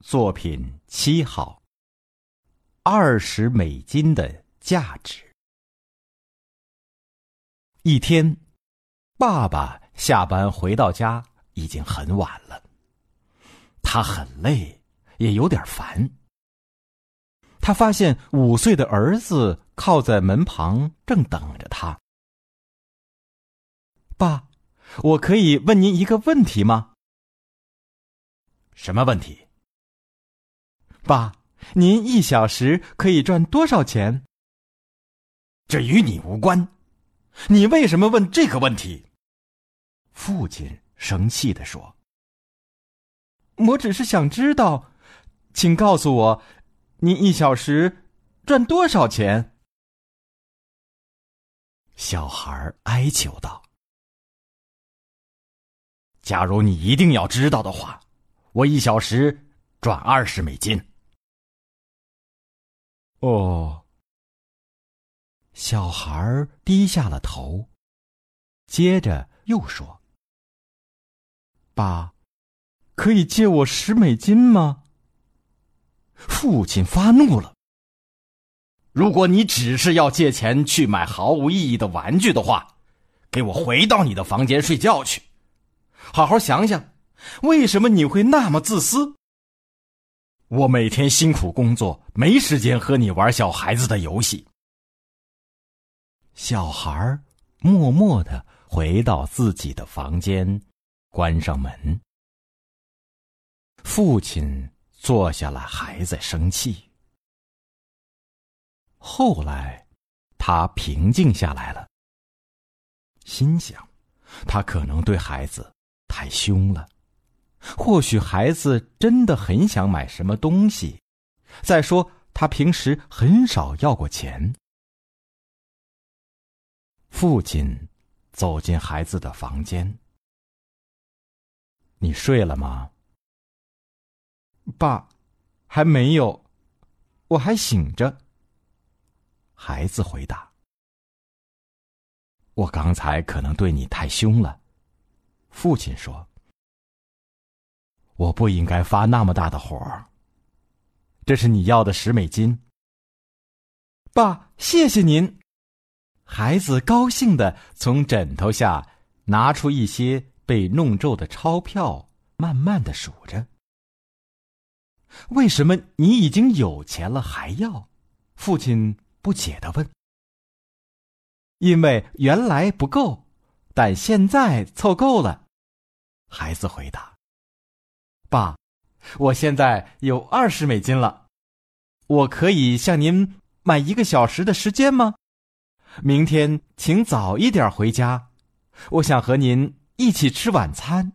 作品七号。二十美金的价值。一天，爸爸下班回到家已经很晚了，他很累，也有点烦。他发现五岁的儿子靠在门旁，正等着他。爸，我可以问您一个问题吗？什么问题？爸，您一小时可以赚多少钱？这与你无关。你为什么问这个问题？父亲生气的说：“我只是想知道，请告诉我，您一小时赚多少钱？”小孩哀求道：“假如你一定要知道的话，我一小时赚二十美金。”哦。小孩低下了头，接着又说：“爸，可以借我十美金吗？”父亲发怒了：“如果你只是要借钱去买毫无意义的玩具的话，给我回到你的房间睡觉去，好好想想，为什么你会那么自私？我每天辛苦工作，没时间和你玩小孩子的游戏。”小孩默默的回到自己的房间，关上门。父亲坐下来，还在生气。后来，他平静下来了，心想，他可能对孩子太凶了。或许孩子真的很想买什么东西。再说，他平时很少要过钱。父亲走进孩子的房间。你睡了吗？爸，还没有，我还醒着。孩子回答：“我刚才可能对你太凶了。”父亲说：“我不应该发那么大的火。”这是你要的十美金。爸，谢谢您。孩子高兴的从枕头下拿出一些被弄皱的钞票，慢慢的数着。为什么你已经有钱了还要？父亲不解的问。因为原来不够，但现在凑够了。孩子回答：“爸，我现在有二十美金了，我可以向您买一个小时的时间吗？”明天请早一点回家，我想和您一起吃晚餐。